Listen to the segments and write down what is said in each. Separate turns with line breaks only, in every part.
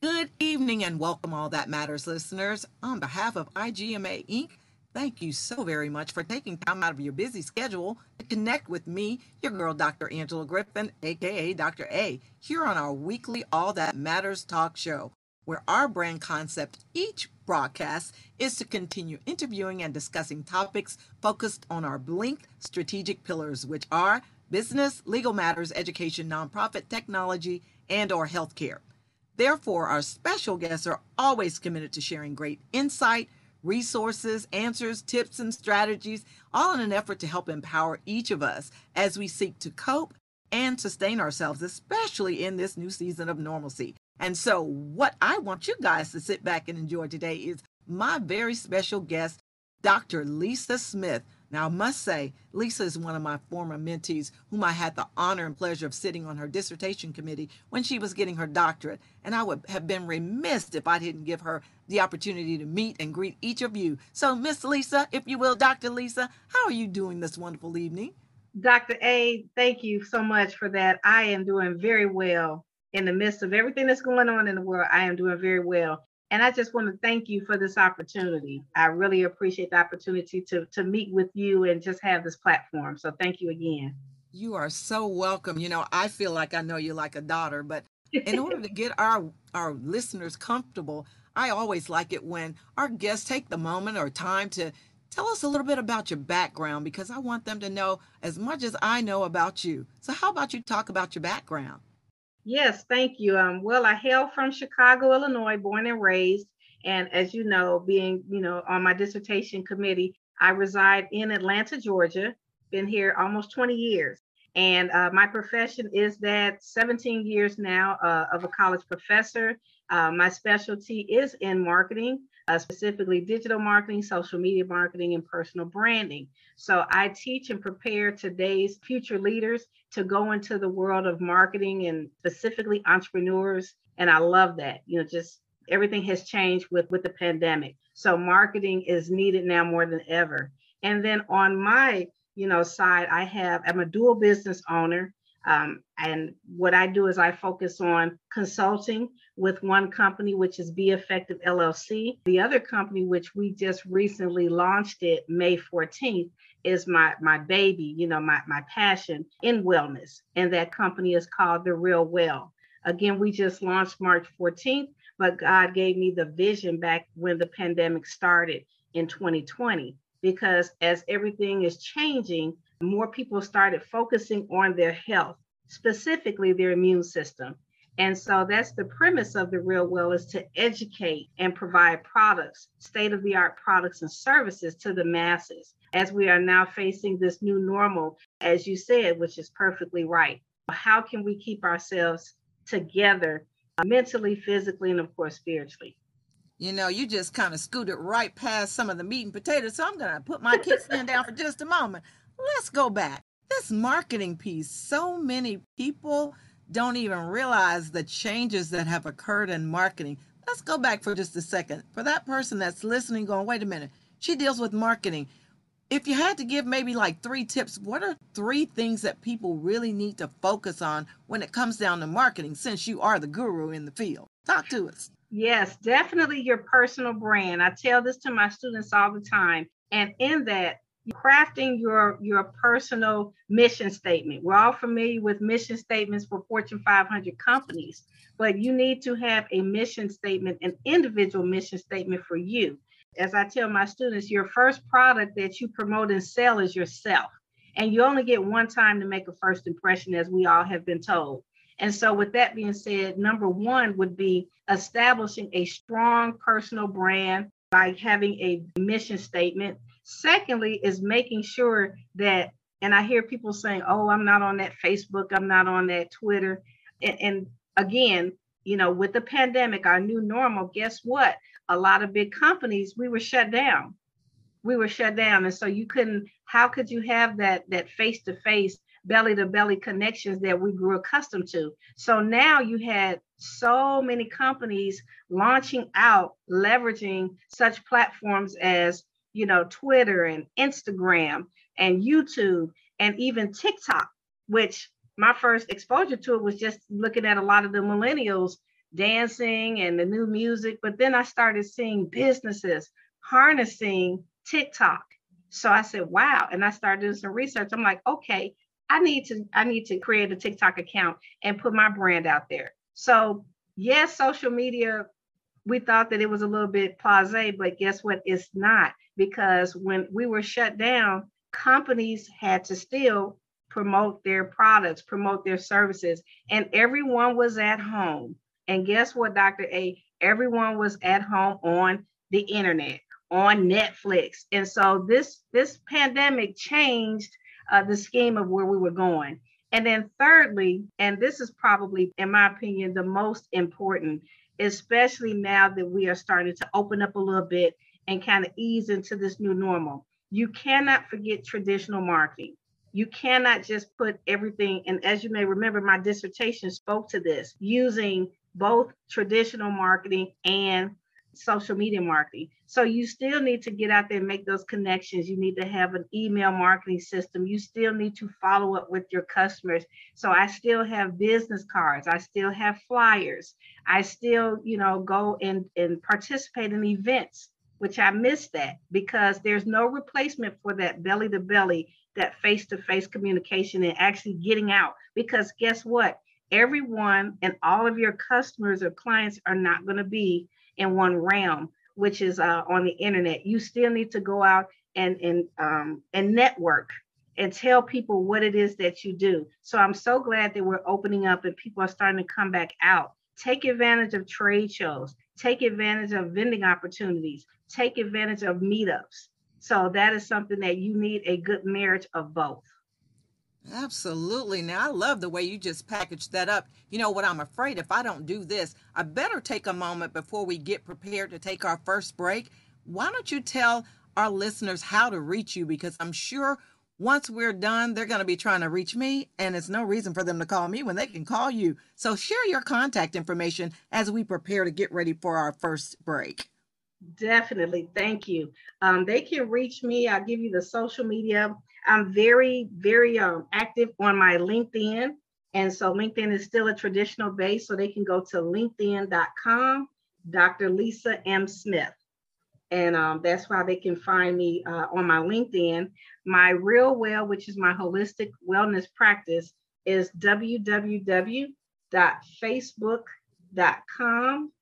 Good evening and welcome, All That Matters listeners. On behalf of IGMA Inc., thank you so very much for taking time out of your busy schedule to connect with me, your girl, Dr. Angela Griffin, aka Dr. A, here on our weekly All That Matters talk show, where our brand concept each broadcast is to continue interviewing and discussing topics focused on our Blink strategic pillars, which are business, legal matters, education, nonprofit, technology, and or healthcare. Therefore, our special guests are always committed to sharing great insight, resources, answers, tips, and strategies, all in an effort to help empower each of us as we seek to cope and sustain ourselves, especially in this new season of normalcy. And so, what I want you guys to sit back and enjoy today is my very special guest, Dr. Lisa Smith, now, I must say, Lisa is one of my former mentees whom I had the honor and pleasure of sitting on her dissertation committee when she was getting her doctorate. And I would have been remiss if I didn't give her the opportunity to meet and greet each of you. So, Miss Lisa, if you will, Dr. Lisa, how are you doing this wonderful evening?
Dr. A, thank you so much for that. I am doing very well in the midst of everything that's going on in the world. I am doing very well. And I just want to thank you for this opportunity. I really appreciate the opportunity to, to meet with you and just have this platform. So thank you again.
You are so welcome. You know, I feel like I know you like a daughter, but in order to get our our listeners comfortable, I always like it when our guests take the moment or time to tell us a little bit about your background because I want them to know as much as I know about you. So how about you talk about your background?
Yes, thank you. Um, well, I hail from Chicago, Illinois, born and raised. And as you know, being, you know, on my dissertation committee, I reside in Atlanta, Georgia, been here almost 20 years. And uh, my profession is that 17 years now uh, of a college professor. Uh, my specialty is in marketing uh, specifically digital marketing, social media marketing, and personal branding. So I teach and prepare today's future leaders to go into the world of marketing and specifically entrepreneurs. And I love that. You know, just everything has changed with with the pandemic. So marketing is needed now more than ever. And then on my you know side, I have I'm a dual business owner. Um, and what I do is I focus on consulting with one company, which is Be Effective LLC. The other company, which we just recently launched it May 14th, is my my baby, you know, my my passion in wellness. And that company is called The Real Well. Again, we just launched March 14th, but God gave me the vision back when the pandemic started in 2020 because as everything is changing, more people started focusing on their health, specifically their immune system. And so that's the premise of the real well is to educate and provide products, state of the art products and services to the masses as we are now facing this new normal, as you said, which is perfectly right. How can we keep ourselves together uh, mentally, physically, and of course, spiritually?
You know, you just kind of scooted right past some of the meat and potatoes. So I'm going to put my kickstand down for just a moment. Let's go back. This marketing piece, so many people don't even realize the changes that have occurred in marketing. Let's go back for just a second. For that person that's listening, going, wait a minute, she deals with marketing. If you had to give maybe like three tips, what are three things that people really need to focus on when it comes down to marketing, since you are the guru in the field? Talk to us.
Yes, definitely your personal brand. I tell this to my students all the time. And in that, crafting your your personal mission statement. We're all familiar with mission statements for Fortune 500 companies, but you need to have a mission statement, an individual mission statement for you. As I tell my students, your first product that you promote and sell is yourself. And you only get one time to make a first impression, as we all have been told. And so, with that being said, number one would be establishing a strong personal brand by having a mission statement Secondly, is making sure that, and I hear people saying, oh, I'm not on that Facebook, I'm not on that Twitter. And, and again, you know, with the pandemic, our new normal, guess what? A lot of big companies, we were shut down. We were shut down. And so you couldn't, how could you have that that face-to-face, belly-to-belly connections that we grew accustomed to? So now you had so many companies launching out, leveraging such platforms as you know, Twitter and Instagram and YouTube and even TikTok, which my first exposure to it was just looking at a lot of the millennials dancing and the new music. But then I started seeing businesses harnessing TikTok. So I said, wow. And I started doing some research. I'm like, okay, I need to, I need to create a TikTok account and put my brand out there. So yes, social media, we thought that it was a little bit passe, but guess what? It's not because when we were shut down, companies had to still promote their products, promote their services, and everyone was at home. And guess what, Dr. A? Everyone was at home on the internet, on Netflix. And so this this pandemic changed uh, the scheme of where we were going. And then thirdly, and this is probably, in my opinion, the most important, especially now that we are starting to open up a little bit and kind of ease into this new normal. You cannot forget traditional marketing. You cannot just put everything, and as you may remember, my dissertation spoke to this using both traditional marketing and social media marketing. So you still need to get out there and make those connections. You need to have an email marketing system. You still need to follow up with your customers. So I still have business cards. I still have flyers. I still, you know, go and, and participate in events, which I miss that because there's no replacement for that belly to belly, that face to face communication and actually getting out. Because guess what? Everyone and all of your customers or clients are not going to be in one realm, which is uh, on the internet. You still need to go out and and um, and network and tell people what it is that you do. So I'm so glad that we're opening up and people are starting to come back out. Take advantage of trade shows. Take advantage of vending opportunities. Take advantage of meetups. So that is something that you need a good marriage of both.
Absolutely. Now, I love the way you just packaged that up. You know what? I'm afraid if I don't do this, I better take a moment before we get prepared to take our first break. Why don't you tell our listeners how to reach you? Because I'm sure once we're done, they're going to be trying to reach me, and it's no reason for them to call me when they can call you. So, share your contact information as we prepare to get ready for our first break.
Definitely. Thank you. Um, they can reach me. I'll give you the social media. I'm very, very um, active on my LinkedIn. And so LinkedIn is still a traditional base. So they can go to linkedin.com, Dr. Lisa M. Smith. And um, that's why they can find me uh, on my LinkedIn. My Real Well, which is my holistic wellness practice, is www.facebook.com.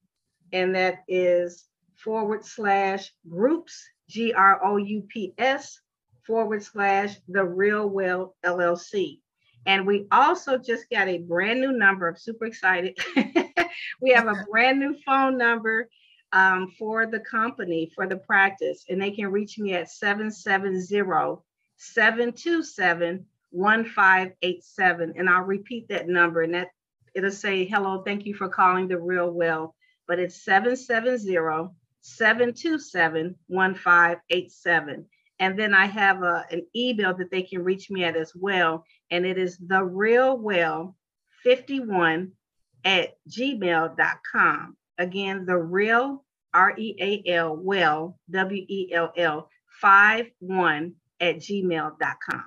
And that is forward slash groups, G R O U P S, forward slash the real well LLC. And we also just got a brand new number. I'm super excited. we have a brand new phone number um, for the company, for the practice, and they can reach me at 770 727 1587. And I'll repeat that number, and that it'll say, Hello, thank you for calling the real well. But it's 770 727 1587. And then I have a, an email that they can reach me at as well. And it is the real well 51 at gmail.com. Again, the real R E A L well W E L L 5 1 at gmail.com.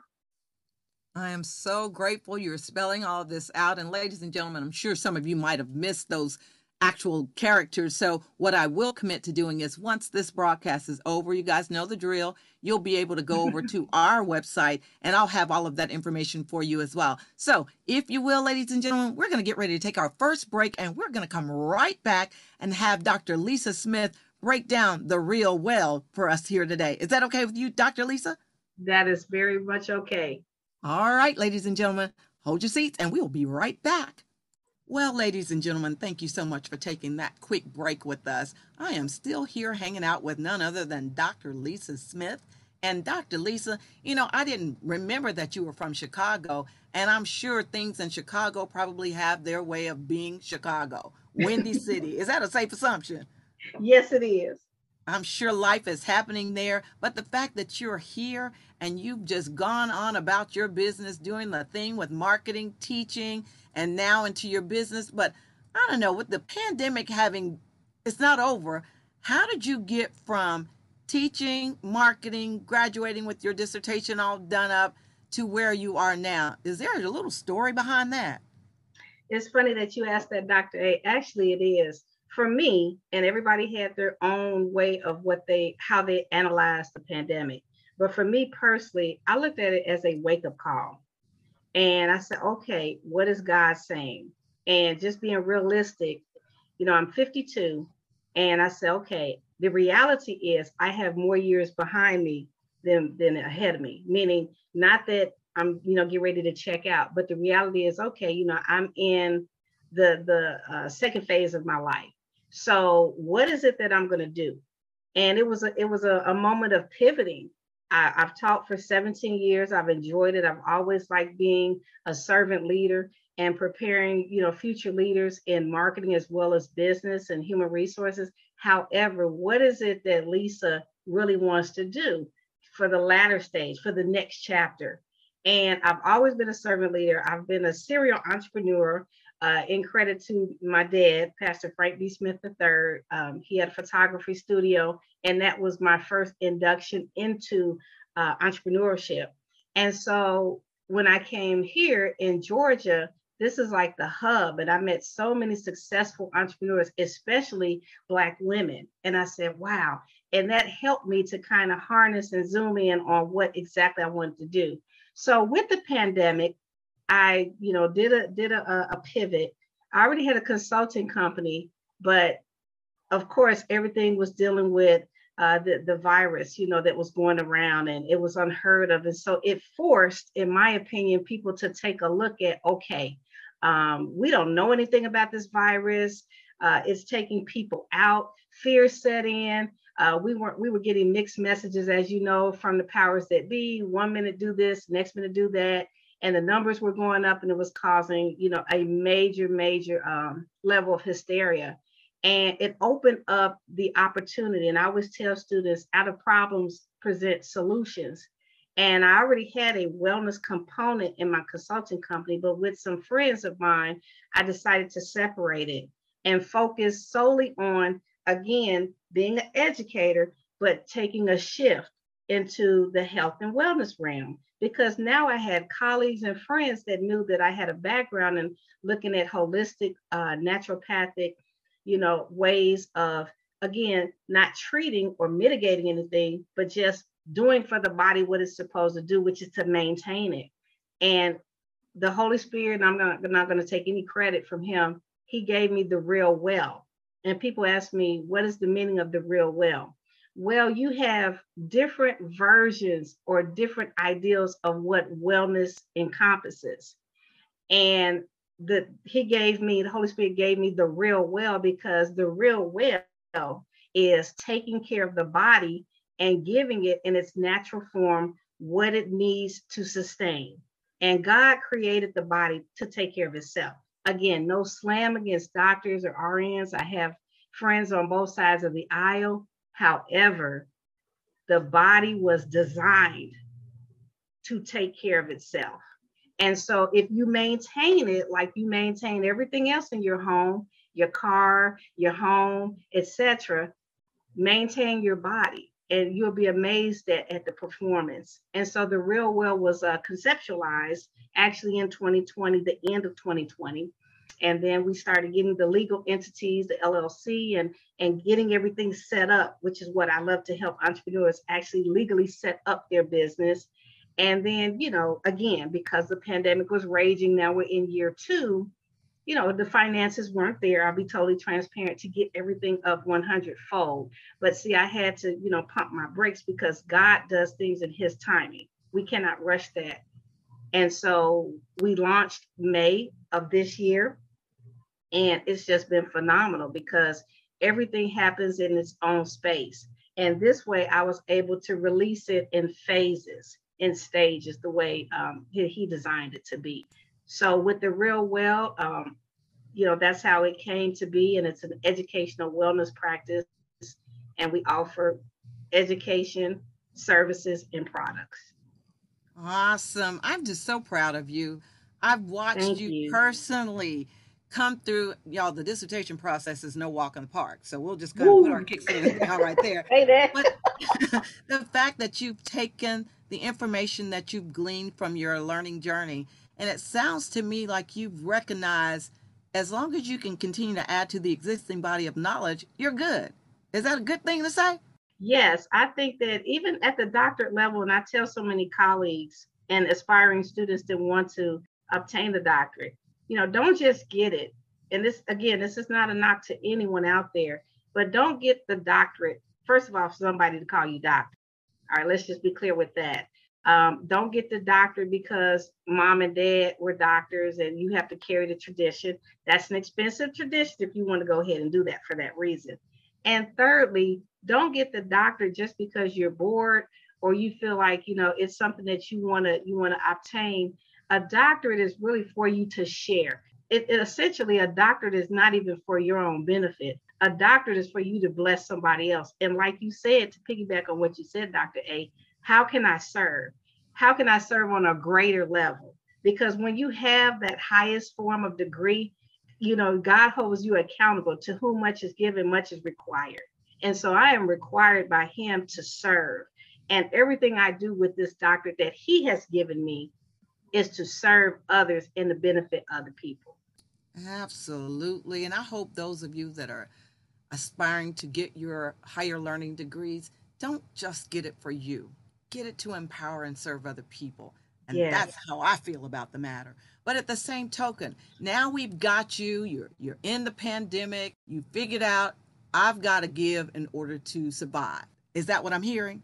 I am so grateful you're spelling all this out. And ladies and gentlemen, I'm sure some of you might have missed those actual characters. So, what I will commit to doing is once this broadcast is over, you guys know the drill. You'll be able to go over to our website and I'll have all of that information for you as well. So, if you will, ladies and gentlemen, we're going to get ready to take our first break and we're going to come right back and have Dr. Lisa Smith break down the real well for us here today. Is that okay with you, Dr. Lisa?
That is very much okay.
All right, ladies and gentlemen, hold your seats and we'll be right back. Well, ladies and gentlemen, thank you so much for taking that quick break with us. I am still here hanging out with none other than Dr. Lisa Smith. And Dr. Lisa, you know, I didn't remember that you were from Chicago, and I'm sure things in Chicago probably have their way of being Chicago, Windy City. Is that a safe assumption?
Yes, it is.
I'm sure life is happening there, but the fact that you're here and you've just gone on about your business, doing the thing with marketing, teaching, and now into your business. But I don't know, with the pandemic having, it's not over, how did you get from teaching, marketing, graduating with your dissertation all done up to where you are now? Is there a little story behind that?
it's funny that you asked that, Dr. A. Actually, it is for me, and everybody had their own way of what they, how they analyzed the pandemic. But for me personally, I looked at it as a wake up call. And I said, okay, what is God saying? And just being realistic, you know, I'm 52. And I said, okay, the reality is I have more years behind me than, than ahead of me, meaning not that I'm, you know, get ready to check out, but the reality is, okay, you know, I'm in the the uh, second phase of my life. So what is it that I'm going to do? And it was a, it was a, a moment of pivoting I, have taught for 17 years. I've enjoyed it. I've always liked being a servant leader and preparing, you know, future leaders in marketing as well as business and human resources. However, what is it that Lisa really wants to do for the latter stage, for the next chapter? And I've always been a servant leader. I've been a serial entrepreneur uh, in credit to my dad, Pastor Frank B. Smith III. Um, he had a photography studio, and that was my first induction into uh, entrepreneurship. And so when I came here in Georgia, this is like the hub, and I met so many successful entrepreneurs, especially Black women. And I said, wow. And that helped me to kind of harness and zoom in on what exactly I wanted to do. So with the pandemic, I, you know, did a did a, a pivot. I already had a consulting company, but of course, everything was dealing with uh, the, the virus, you know, that was going around and it was unheard of. And so it forced, in my opinion, people to take a look at, okay, um, we don't know anything about this virus. Uh, it's taking people out, fear set in. Uh, we weren't we were getting mixed messages, as you know, from the powers that be. One minute do this, next minute do that. And the numbers were going up and it was causing you know a major major um, level of hysteria. And it opened up the opportunity. And i always tell students out of problems present solutions. And i already had a wellness component in my consulting company but with some friends of mine i decided to separate it and focus solely on again being an educator but taking a shift into the health and wellness realm because now I had colleagues and friends that knew that I had a background in looking at holistic, uh, naturopathic, you know, ways of, again, not treating or mitigating anything, but just doing for the body what it's supposed to do, which is to maintain it. And the Holy Spirit, I'm not, I'm not going to take any credit from him. He gave me the real well. And people ask me, what is the meaning of the real well? Well, you have different versions or different ideals of what wellness encompasses. And the he gave me, the Holy Spirit gave me the real well because the real well is taking care of the body and giving it in its natural form what it needs to sustain. And God created the body to take care of itself. Again, no slam against doctors or RNs. I have friends on both sides of the aisle However, the body was designed to take care of itself. And so if you maintain it like you maintain everything else in your home, your car, your home, etc., maintain your body and you'll be amazed at, at the performance. And so the real well was uh, conceptualized actually in 2020, the end of 2020 and then we started getting the legal entities the llc and and getting everything set up which is what i love to help entrepreneurs actually legally set up their business and then you know again because the pandemic was raging now we're in year two you know the finances weren't there i'll be totally transparent to get everything up 100 fold but see i had to you know pump my brakes because god does things in his timing we cannot rush that and so we launched may of this year and it's just been phenomenal because everything happens in its own space. And this way, I was able to release it in phases, in stages, the way um, he, he, designed it to be. So, with the Real Well, um, you know, that's how it came to be. And it's an educational wellness practice. And we offer education, services, and products.
Awesome. I'm just so proud of you. I've watched you, you personally come through y'all the dissertation process is no walk in the park so we'll just of put our kicks in right there
hey there.
but the fact that you've taken the information that you've gleaned from your learning journey and it sounds to me like you've recognized as long as you can continue to add to the existing body of knowledge, you're good. Is that a good thing to say?
Yes, I think that even at the doctorate level, and I tell so many colleagues and aspiring students that want to obtain the doctorate, you know, don't just get it. And this, again, this is not a knock to anyone out there, but don't get the doctorate, first of all, for somebody to call you doctor. All right, let's just be clear with that. Um, don't get the doctorate because mom and dad were doctors and you have to carry the tradition. That's an expensive tradition if you want to go ahead and do that for that reason. And thirdly, don't get the doctor just because you're bored or you feel like you know it's something that you want to you want to obtain. A doctorate is really for you to share. It, it, essentially a doctorate is not even for your own benefit. A doctorate is for you to bless somebody else. And like you said to piggyback on what you said dr a how can i serve how can i serve on a greater level because when you have that highest form of degree you know god holds you accountable to whom much is given much is required and so I am required by him to serve. And everything I do with this doctorate that he has given me is to serve others and to benefit other people.
Absolutely. And I hope those of you that are aspiring to get your higher learning degrees don't just get it for you, get it to empower and serve other people. And yes. that's how I feel about the matter. But at the same token, now we've got you, you're you're in the pandemic, you figured out I've got to give in order to survive. Is that what I'm hearing?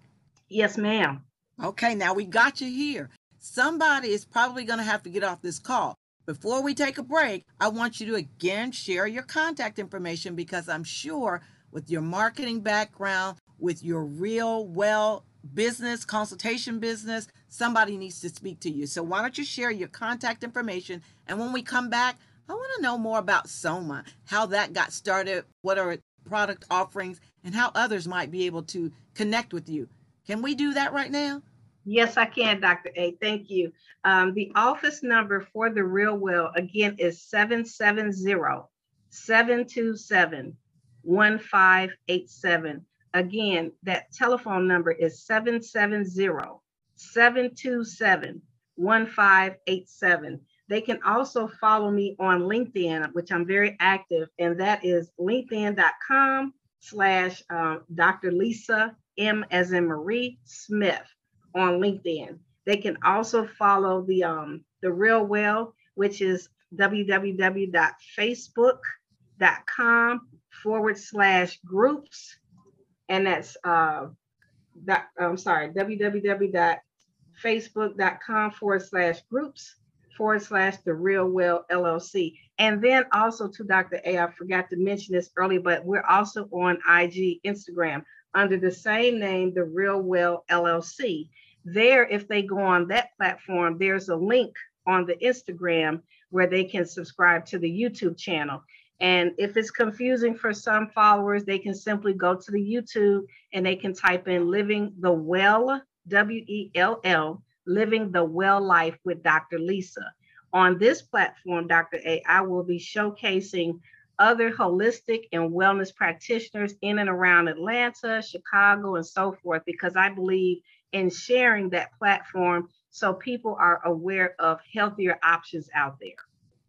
Yes, ma'am.
Okay, now we got you here. Somebody is probably going to have to get off this call. Before we take a break, I want you to again share your contact information because I'm sure with your marketing background, with your real well business, consultation business, somebody needs to speak to you. So why don't you share your contact information? And when we come back, I want to know more about Soma, how that got started, what are product offerings, and how others might be able to connect with you. Can we do that right now?
Yes, I can, Dr. A. Thank you. Um, the office number for the Real Well, again, is 770 727 1587. Again, that telephone number is 770 727 1587. They can also follow me on LinkedIn, which I'm very active, and that is linkedin.com slash um, Dr. Lisa M as in Marie Smith on LinkedIn. They can also follow the um, the Real Well, which is www.facebook.com forward slash groups, and that's uh, that I'm sorry, www.facebook.com forward slash groups forward slash the real well LLC. And then also to Dr. A, I forgot to mention this earlier, but we're also on IG, Instagram under the same name, the real well LLC. There, if they go on that platform, there's a link on the Instagram where they can subscribe to the YouTube channel. And if it's confusing for some followers, they can simply go to the YouTube and they can type in Living the Well, W E L L, Living the Well Life with Dr. Lisa. On this platform, Dr. A, I will be showcasing other holistic and wellness practitioners in and around Atlanta, Chicago, and so forth, because I believe in sharing that platform so people are aware of healthier options out there.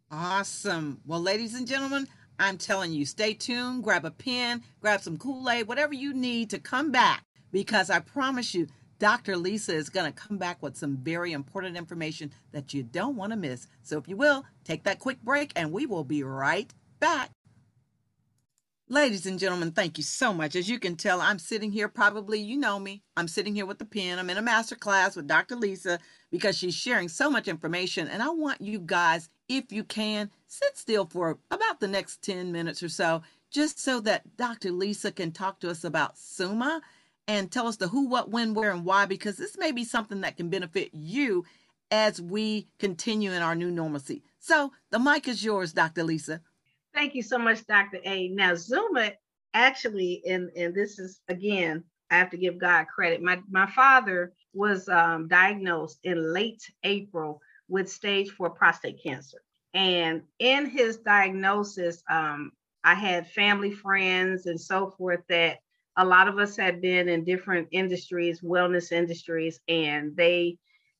Awesome. Well, ladies and gentlemen, I'm telling you, stay tuned, grab a pen, grab some Kool Aid, whatever you need to come back, because I promise you, Dr. Lisa is going to come back with some very important information that you don't want to miss. So, if you will, take that quick break and we will be right back. Ladies and gentlemen, thank you so much. As you can tell, I'm sitting here, probably you know me. I'm sitting here with the pen. I'm in a master class with Dr. Lisa because she's sharing so much information. And I want you guys, if you can, sit still for about the next 10 minutes or so, just so that Dr. Lisa can talk to us about SUMA and tell us the who, what, when, where, and why, because this may be something that can benefit you as we continue in our new normalcy. So the mic is yours, Dr. Lisa.
Thank you so much, Dr. A. Now, Soma actually, and, and this is again, I have to give God credit. My, my father was um, diagnosed in late April with stage four prostate cancer. And in his diagnosis, um, I had family, friends, and so forth that a lot of us had been in different industries, wellness industries, and they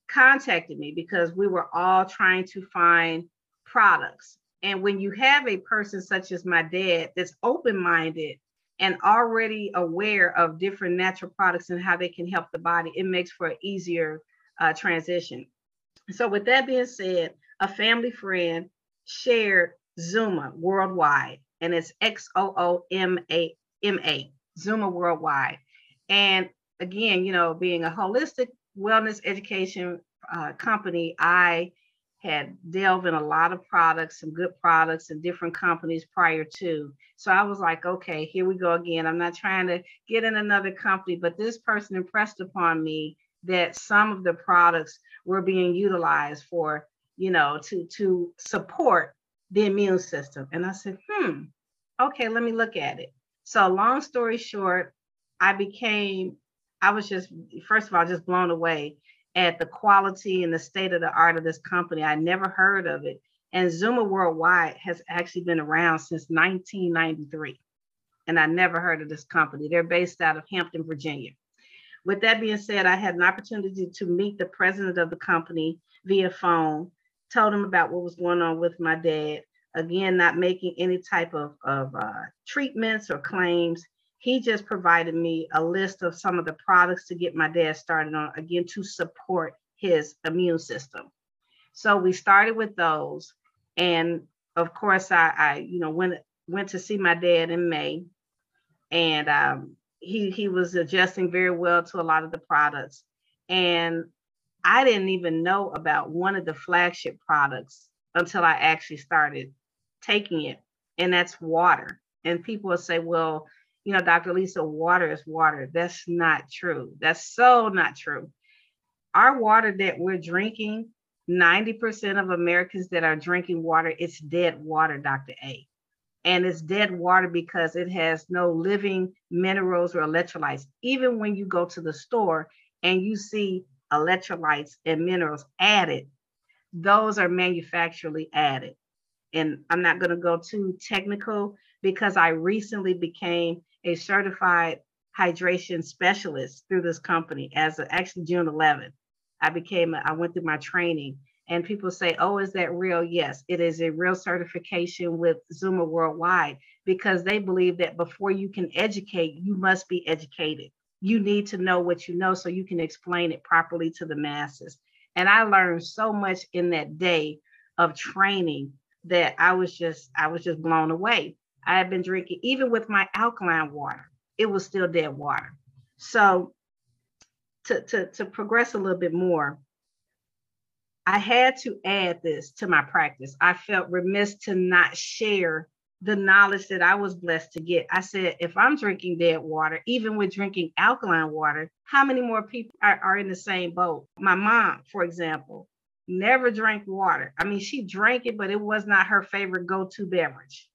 contacted me because we were all trying to find products And when you have a person such as my dad that's open minded and already aware of different natural products and how they can help the body, it makes for an easier uh, transition. So, with that being said, a family friend shared Xooma worldwide, and it's X O O M A M A, Xooma worldwide. And again, you know, being a holistic wellness education uh, company, I had delved in a lot of products, some good products and different companies prior to. So I was like, okay, here we go again. I'm not trying to get in another company, but this person impressed upon me that some of the products were being utilized for, you know, to to support the immune system. And I said, hmm, okay, let me look at it. So long story short, I became, I was just first of all just blown away at the quality and the state of the art of this company. I never heard of it. And Xooma Worldwide has actually been around since 1993. And I never heard of this company. They're based out of Hampton, Virginia. With that being said, I had an opportunity to meet the president of the company via phone, told him about what was going on with my dad. Again, not making any type of, of uh, treatments or claims, he just provided me a list of some of the products to get my dad started on again to support his immune system. So we started with those. And of course i, I you know went went to see my dad in may. And um, he he was adjusting very well to a lot of the products. And i didn't even know about one of the flagship products until i actually started taking it and that's water. And people will say well you know, Dr. Lisa, water is water. That's not true. That's so not true. Our water that we're drinking, 90% of Americans that are drinking water, it's dead water, Dr. A. And it's dead water because it has no living minerals or electrolytes. Even when you go to the store and you see electrolytes and minerals added, those are manufacturally added. And I'm not going to go too technical because I recently became a certified hydration specialist through this company as a, actually June 11th. I became, I went through my training and people say, oh, is that real? Yes, it is a real certification with Xooma Worldwide because they believe that before you can educate, you must be educated. You need to know what you know so you can explain it properly to the masses. And I learned so much in that day of training that I was just, I was just blown away. I had been drinking, even with my alkaline water, it was still dead water. So to, to, to progress a little bit more, I had to add this to my practice. I felt remiss to not share the knowledge that I was blessed to get. I said, if I'm drinking dead water, even with drinking alkaline water, how many more people are, are in the same boat? My mom, for example, never drank water. I mean, she drank it, but it was not her favorite go to beverage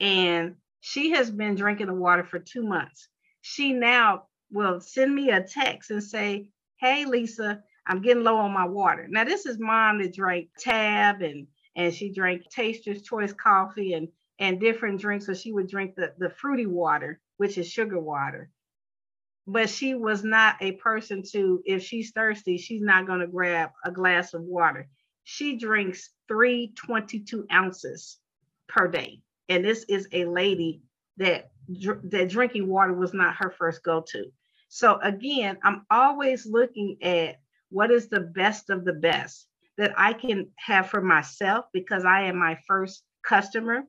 and she has been drinking the water for two months. She now will send me a text and say, Hey, Lisa, I'm getting low on my water. Now, this is mom that drank Tab and and she drank Taster's Choice coffee and and different drinks. So she would drink the, the fruity water, which is sugar water. But she was not a person to, if she's thirsty, she's not going to grab a glass of water. She drinks three 22 ounces per day and this is a lady that that drinking water was not her first go-to. So again, I'm always looking at what is the best of the best that I can have for myself because I am my first customer,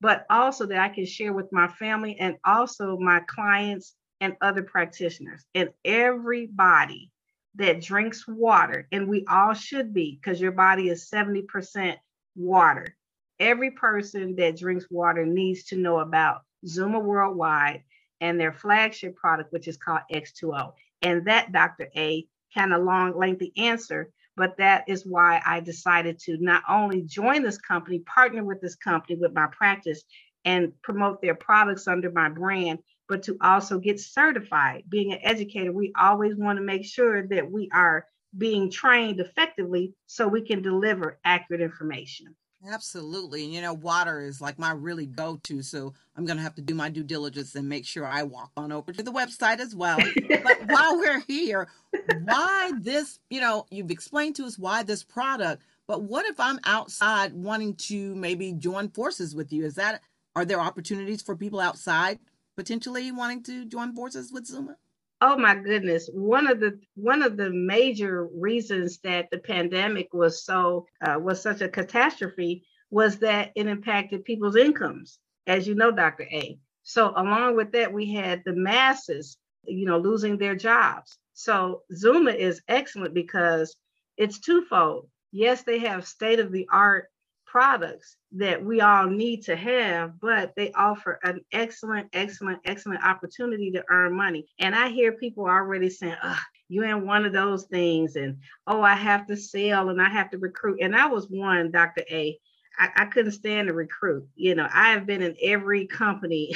but also that I can share with my family and also my clients and other practitioners and everybody that drinks water, and we all should be because your body is 70% water every person that drinks water needs to know about Xooma Worldwide and their flagship product, which is called X2O. And that, Dr. A, kind of long, lengthy answer, but that is why I decided to not only join this company, partner with this company with my practice and promote their products under my brand, but to also get certified. Being an educator, we always want to make sure that we are being trained effectively so we can deliver accurate information.
Absolutely. And you know, water is like my really go to. So I'm going to have to do my due diligence and make sure I walk on over to the website as well. but while we're here, why this, you know, you've explained to us why this product, But what if I'm outside wanting to maybe join forces with you? Is that are there opportunities for people outside potentially wanting to join forces with Xooma?
Oh my goodness. One of the one of the major reasons that the pandemic was so uh, was such a catastrophe was that it impacted people's incomes, as you know, Dr. A. So along with that, we had the masses, you know, losing their jobs. So Xooma is excellent because it's twofold. Yes, they have state of the art products that we all need to have, but they offer an excellent, excellent, excellent opportunity to earn money. And I hear people already saying, you in one of those things, and oh, I have to sell and I have to recruit. And I was one, Dr. A. I, I couldn't stand to recruit. You know, I have been in every company,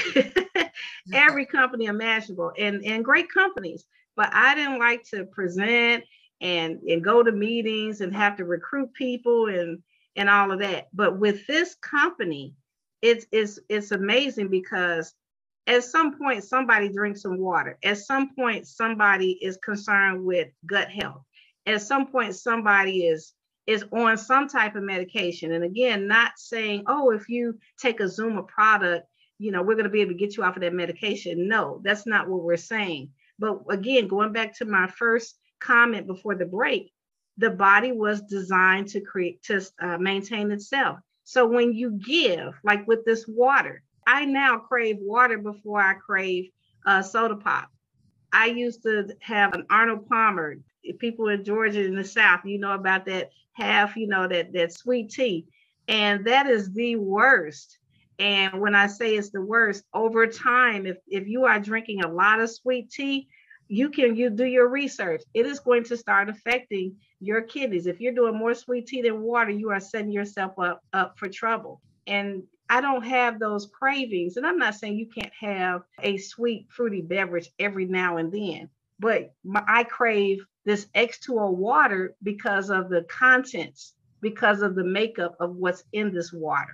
every company imaginable, and, and great companies. But I didn't like to present and and go to meetings and have to recruit people and and all of that. But with this company, it's it's it's amazing because at some point somebody drinks some water. At some point somebody is concerned with gut health. At some point somebody is is on some type of medication. And again, not saying, oh, if you take a Xooma product, you know, we're going to be able to get you off of that medication. No, that's not what we're saying. But again, going back to my first comment before the break, the body was designed to create to uh, maintain itself. So when you give, like with this water, I now crave water before I crave uh, soda pop. I used to have an Arnold Palmer. People in Georgia in the South, you know about that half, you know that that sweet tea, and that is the worst. And when I say it's the worst, over time, if if you are drinking a lot of sweet tea, you can you do your research. It is going to start affecting your kidneys. If you're doing more sweet tea than water you are setting yourself up up for trouble. And i don't have those cravings and i'm not saying you can't have a sweet fruity beverage every now and then but my, i crave this x2o water because of the contents because of the makeup of what's in this water.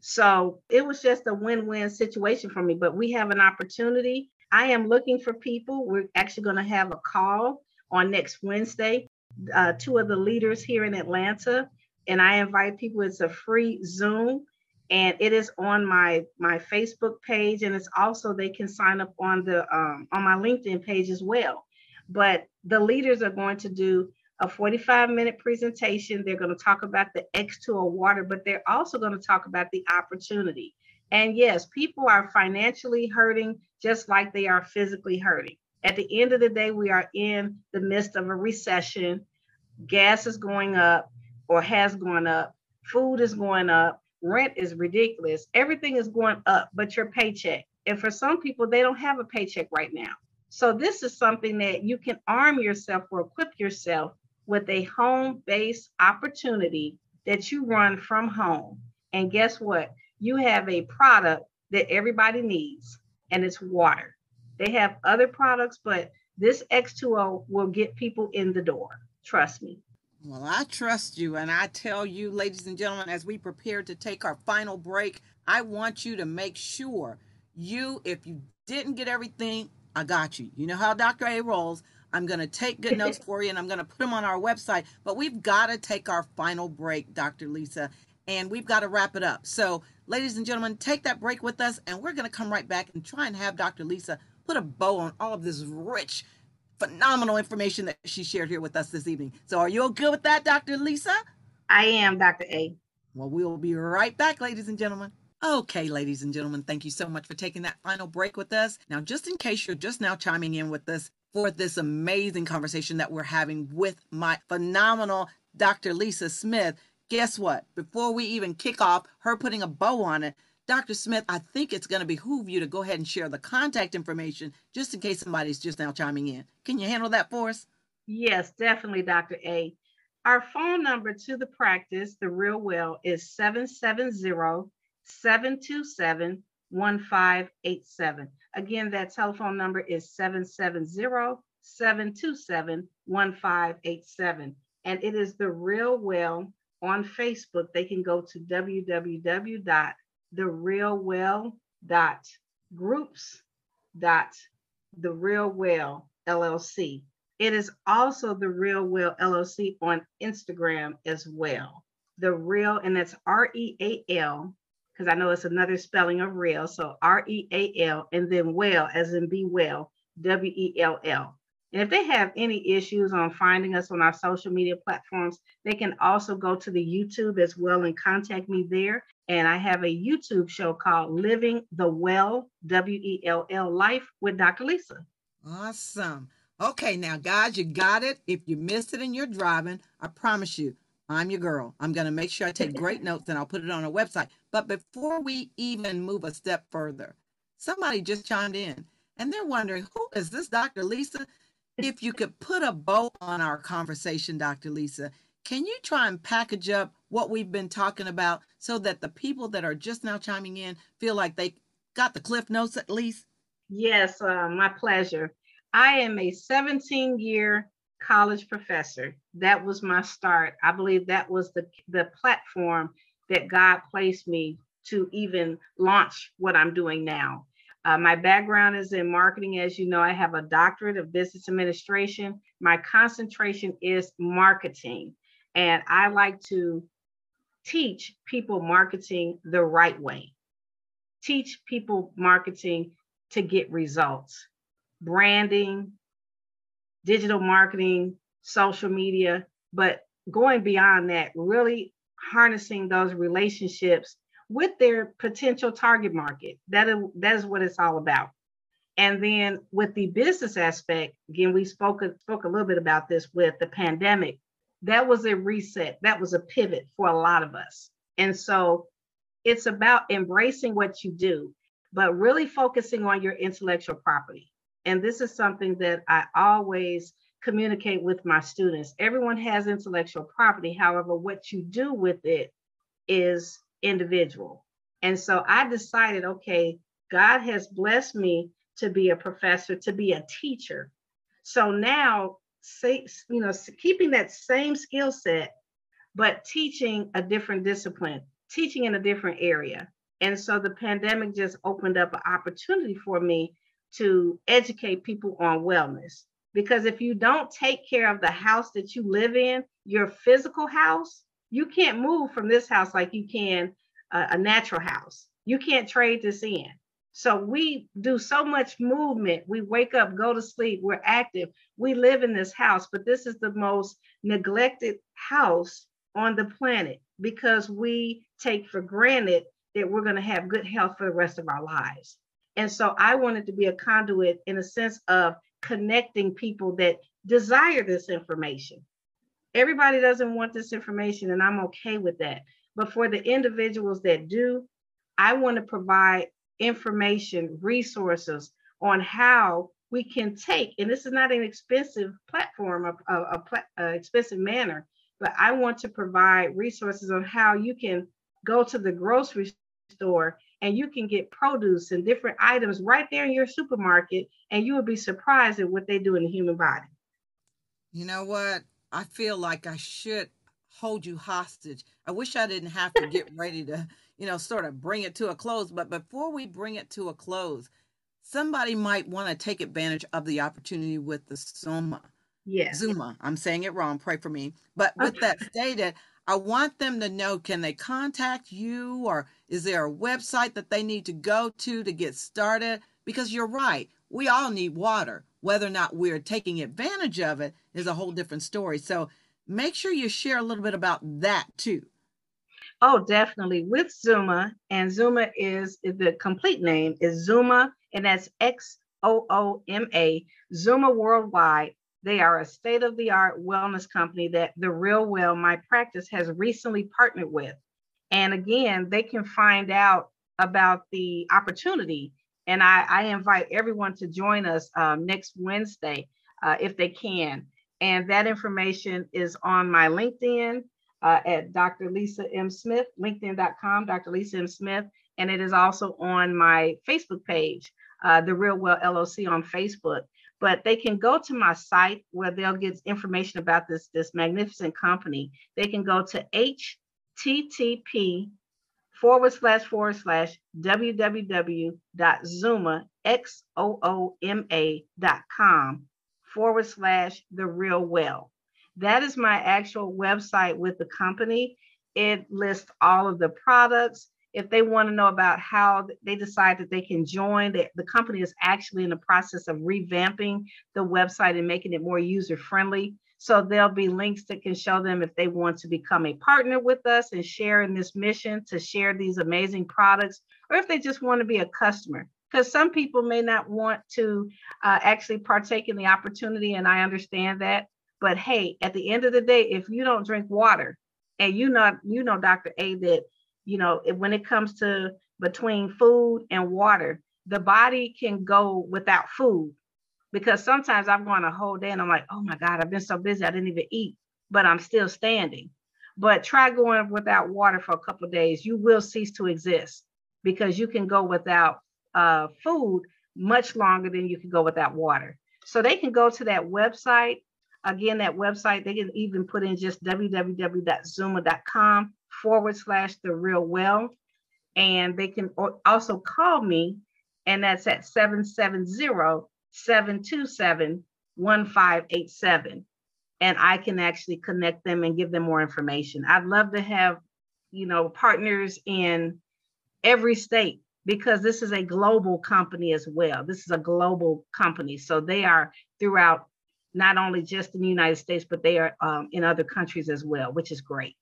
So it was just a win-win situation for me but we have an opportunity I am looking for people. We're actually going to have a call on next Wednesday. Uh, two of the leaders here in Atlanta, and I invite people. It's a free Zoom, and it is on my my Facebook page, and it's also they can sign up on the um, on my LinkedIn page as well. But the leaders are going to do a 45 minute presentation. They're going to talk about the X2O water, but they're also going to talk about the opportunity. And yes, people are financially hurting just like they are physically hurting. At the end of the day, we are in the midst of a recession. Gas is going up or has gone up. Food is going up. Rent is ridiculous. Everything is going up, but your paycheck. And for some people, they don't have a paycheck right now. So, this is something that you can arm yourself or equip yourself with a home based opportunity that you run from home. And guess what? You have a product that everybody needs and it's water. They have other products, but this X2O will get people in the door. Trust me.
Well, I trust you. And I tell you, ladies and gentlemen, as we prepare to take our final break, I want you to make sure you, if you didn't get everything, I got you. You know how Dr. A rolls. I'm going to take good notes for you and I'm going to put them on our website. But we've got to take our final break, Dr. Lisa, and we've got to wrap it up. So Ladies and gentlemen, take that break with us, and we're going to come right back and try and have Dr. Lisa put a bow on all of this rich, phenomenal information that she shared here with us this evening. So, are you all good with that, Dr. Lisa?
I am, Dr. A.
Well, we'll be right back, ladies and gentlemen. Okay, ladies and gentlemen, thank you so much for taking that final break with us. Now, just in case you're just now chiming in with us for this amazing conversation that we're having with my phenomenal Dr. Lisa Smith, guess what? Before we even kick off her putting a bow on it, Dr. Smith, I think it's going to behoove you to go ahead and share the contact information just in case somebody's just now chiming in. Can you handle that for us?
Yes, definitely, Dr. A. Our phone number to the practice, the real well, is 770 727 1587. Again, that telephone number is 770 727 1587. And it is the real well on Facebook, they can go to www.therealwell.groups.therealwell LLC. It is also the Real Well LLC on Instagram as well. the real, and that's R E A L, because I know it's another spelling of real. So R E A L, and then well, as in be well, W E L L. And if they have any issues on finding us on our social media platforms, they can also go to the YouTube as well and contact me there. And I have a YouTube show called Living the Well, W E L L Life with Dr. Lisa.
Awesome. Okay, now, guys, you got it. If you missed it and you're driving, I promise you, I'm your girl. I'm going to make sure I take great notes and I'll put it on our website. But before we even move a step further, somebody just chimed in and they're wondering who is this Dr. Lisa? If you could put a bow on our conversation, Dr. Lisa, can you try and package up what we've been talking about so that the people that are just now chiming in feel like they got the cliff notes at least?
Yes, uh, my pleasure. I am a 17 year college professor. That was my start. I believe that was the, the platform that God placed me to even launch what I'm doing now. Uh, my background is in marketing. As you know, I have a doctorate of business administration. My concentration is marketing. And I like to teach people marketing the right way, teach people marketing to get results, branding, digital marketing, social media, but going beyond that, really harnessing those relationships with their potential target market. That is, that is what it's all about. And then with the business aspect, again, we spoke, spoke a little bit about this with the pandemic. That was a reset, that was a pivot for a lot of us. And so it's about embracing what you do, but really focusing on your intellectual property. And this is something that I always communicate with my students. Everyone has intellectual property. However, what you do with it is individual. And so I decided, okay, God has blessed me to be a professor, to be a teacher. So now, say, you know, keeping that same skill set, but teaching a different discipline, teaching in a different area. And so the pandemic just opened up an opportunity for me to educate people on wellness. Because if you don't take care of the house that you live in, your physical house, you can't move from this house like you can a, a natural house. You can't trade this in. So we do so much movement. We wake up, go to sleep, we're active. We live in this house, but this is the most neglected house on the planet because we take for granted that we're going to have good health for the rest of our lives. And so I wanted to be a conduit in a sense of connecting people that desire this information. Everybody doesn't want this information, and I'm okay with that. But for the individuals that do, I want to provide information, resources on how we can take, and this is not an expensive platform, a, a, a, a expensive manner, but I want to provide resources on how you can go to the grocery store and you can get produce and different items right there in your supermarket, and you will be surprised at what they do in the human body.
You know what? I feel like I should hold you hostage. I wish I didn't have to get ready to, you know, sort of bring it to a close. But before we bring it to a close, somebody might want to take advantage of the opportunity with the Zuma.
Yes.
Zuma. I'm saying it wrong. Pray for me. But with that stated, I want them to know can they contact you or is there a website that they need to go to to get started? Because you're right. We all need water. Whether or not we're taking advantage of it is a whole different story. So make sure you share a little bit about that too.
Oh, definitely. With Zuma, and Zuma is the complete name is Xooma, and that's X O O M A, Xooma Worldwide. They are a state of the art wellness company that the Real Well, my practice, has recently partnered with. And again, they can find out about the opportunity. And I, I invite everyone to join us um, next Wednesday uh, if they can. And that information is on my LinkedIn uh, at Dr. Lisa M. Smith, linkedin.com, Dr. Lisa M. Smith. And it is also on my Facebook page, uh, The Real Well LLC on Facebook. But they can go to my site where they'll get information about this, this magnificent company. They can go to http forward slash forward slash www.xooma.com forward slash the real well. That is my actual website with the company. It lists all of the products. If they want to know about how they decide that they can join, the, the company is actually in the process of revamping the website and making it more user friendly. So there'll be links that can show them if they want to become a partner with us and share in this mission to share these amazing products, or if they just want to be a customer. Because some people may not want to uh, actually partake in the opportunity, and I understand that. But hey, at the end of the day, if you don't drink water, and you know, you know, Dr. A, that you know, when it comes to between food and water, the body can go without food because sometimes I'm going a whole day and I'm like, oh my God, I've been so busy, I didn't even eat, but I'm still standing. But try going without water for a couple days, you will cease to exist because you can go without uh, food much longer than you can go without water. So they can go to that website Again, that website, they can even put in just www.xooma.com forward slash the real well. And they can also call me, and that's at 770 727 1587. And I can actually connect them and give them more information. I'd love to have, you know, partners in every state because this is a global company as well. This is a global company. So they are throughout not only just in the United States, but they are um, in other countries as well, which is great.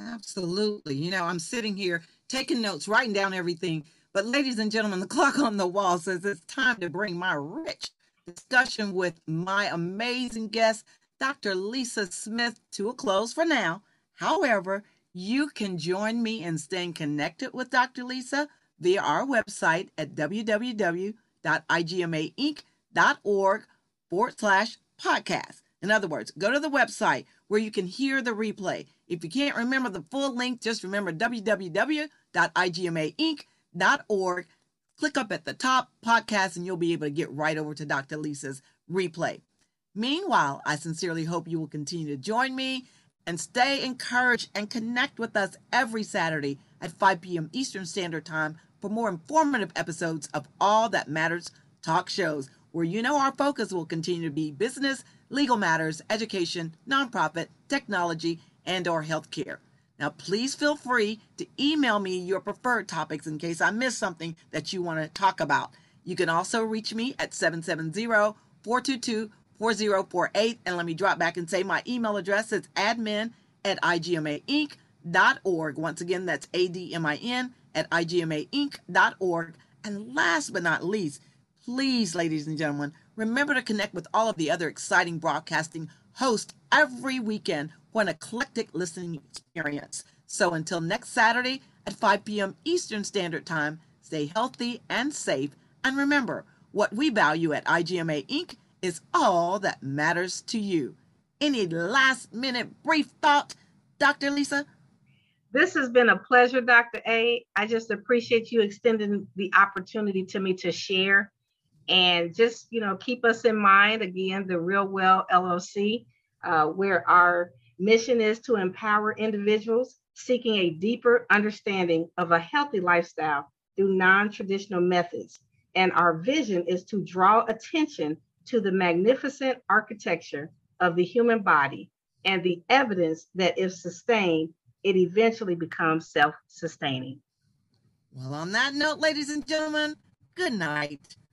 Absolutely. You know, I'm sitting here taking notes, writing down everything. But, ladies and gentlemen, the clock on the wall says it's time to bring my rich discussion with my amazing guest, Dr. Lisa Smith, to a close for now. However, you can join me in staying connected with Dr. Lisa via our website at www.igmainc.org forward slash podcast. In other words, go to the website where you can hear the replay. If you can't remember the full link, just remember www.igmainc.org. Click up at the top podcast and you'll be able to get right over to Dr. Lisa's replay. Meanwhile, I sincerely hope you will continue to join me and stay encouraged and connect with us every Saturday at 5 p.m. Eastern Standard Time for more informative episodes of All That Matters talk shows where you know our focus will continue to be business, legal matters, education, nonprofit, technology, and or healthcare. Now, please feel free to email me your preferred topics in case I miss something that you want to talk about. You can also reach me at 770-422-4048. And let me drop back and say my email address is admin at igmainc.org. Once again, that's A-D-M-I-N at igmainc.org. And last but not least, Please, ladies and gentlemen, remember to connect with all of the other exciting broadcasting hosts every weekend for an eclectic listening experience. So until next Saturday at 5 p.m. Eastern Standard Time, stay healthy and safe. And remember, what we value at IGMA Inc. is all that matters to you. Any last minute brief thought, Dr. Lisa?
This has been a pleasure, Dr. A. I just appreciate you extending the opportunity to me to share and just you know keep us in mind again the real well llc uh, where our mission is to empower individuals seeking a deeper understanding of a healthy lifestyle through non-traditional methods. And our vision is to draw attention to the magnificent architecture of the human body and the evidence that if sustained it eventually becomes self-sustaining.
Well on that note ladies and gentlemen good night